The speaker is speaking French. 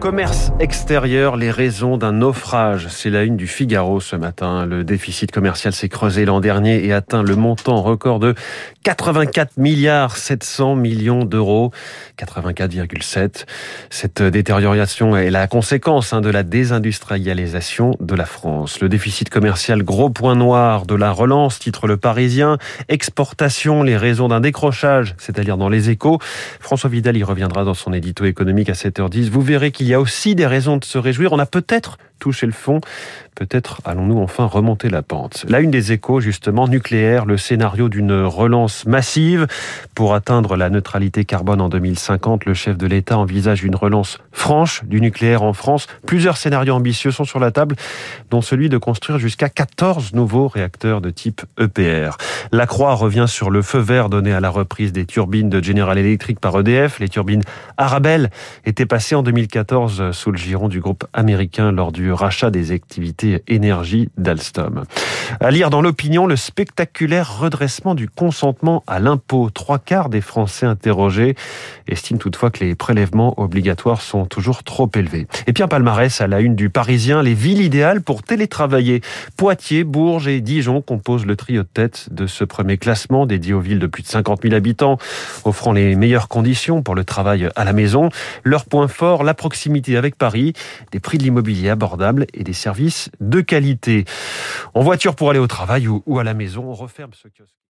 Commerce extérieur, les raisons d'un naufrage. C'est la une du Figaro ce matin. Le déficit commercial s'est creusé l'an dernier et atteint le montant record de 84 milliards 700 millions d'euros. 84,7. Cette détérioration est la conséquence hein, de la désindustrialisation de la France. Le déficit commercial, gros point noir de la relance, titre le Parisien. Exportation, les raisons d'un décrochage, c'est-à-dire dans les échos. François Vidal y reviendra dans son édito économique à 7h10. Vous verrez qu'il y a aussi des raisons de se réjouir. On a peut-être touché le fond. Peut-être allons-nous enfin remonter la pente. La une des échos, justement, nucléaire, le scénario d'une relance massive. Pour atteindre la neutralité carbone en 2050, le chef de l'État envisage une relance franche du nucléaire en France. Plusieurs scénarios ambitieux sont sur la table, dont celui de construire jusqu'à 14 nouveaux réacteurs de type EPR. La Croix revient sur le feu vert donné à la reprise des turbines de General Electric par EDF. Les turbines Arabelle étaient passées en 2014 sous le giron du groupe américain lors du rachat des activités énergie d'Alstom. À lire dans l'opinion le spectaculaire redressement du consentement à l'impôt. Trois quarts des Français interrogés estiment toutefois que les prélèvements obligatoires sont toujours trop élevés. Et un palmarès à la une du Parisien, les villes idéales pour télétravailler. Poitiers, Bourges et Dijon composent le trio de tête de ce premier classement dédié aux villes de plus de 50 000 habitants, offrant les meilleures conditions pour le travail à la maison. Leur point fort, la proximité avec Paris, des prix de l'immobilier abordables et des services de qualité. En voiture pour aller au travail ou, à la maison, on referme ce kiosque.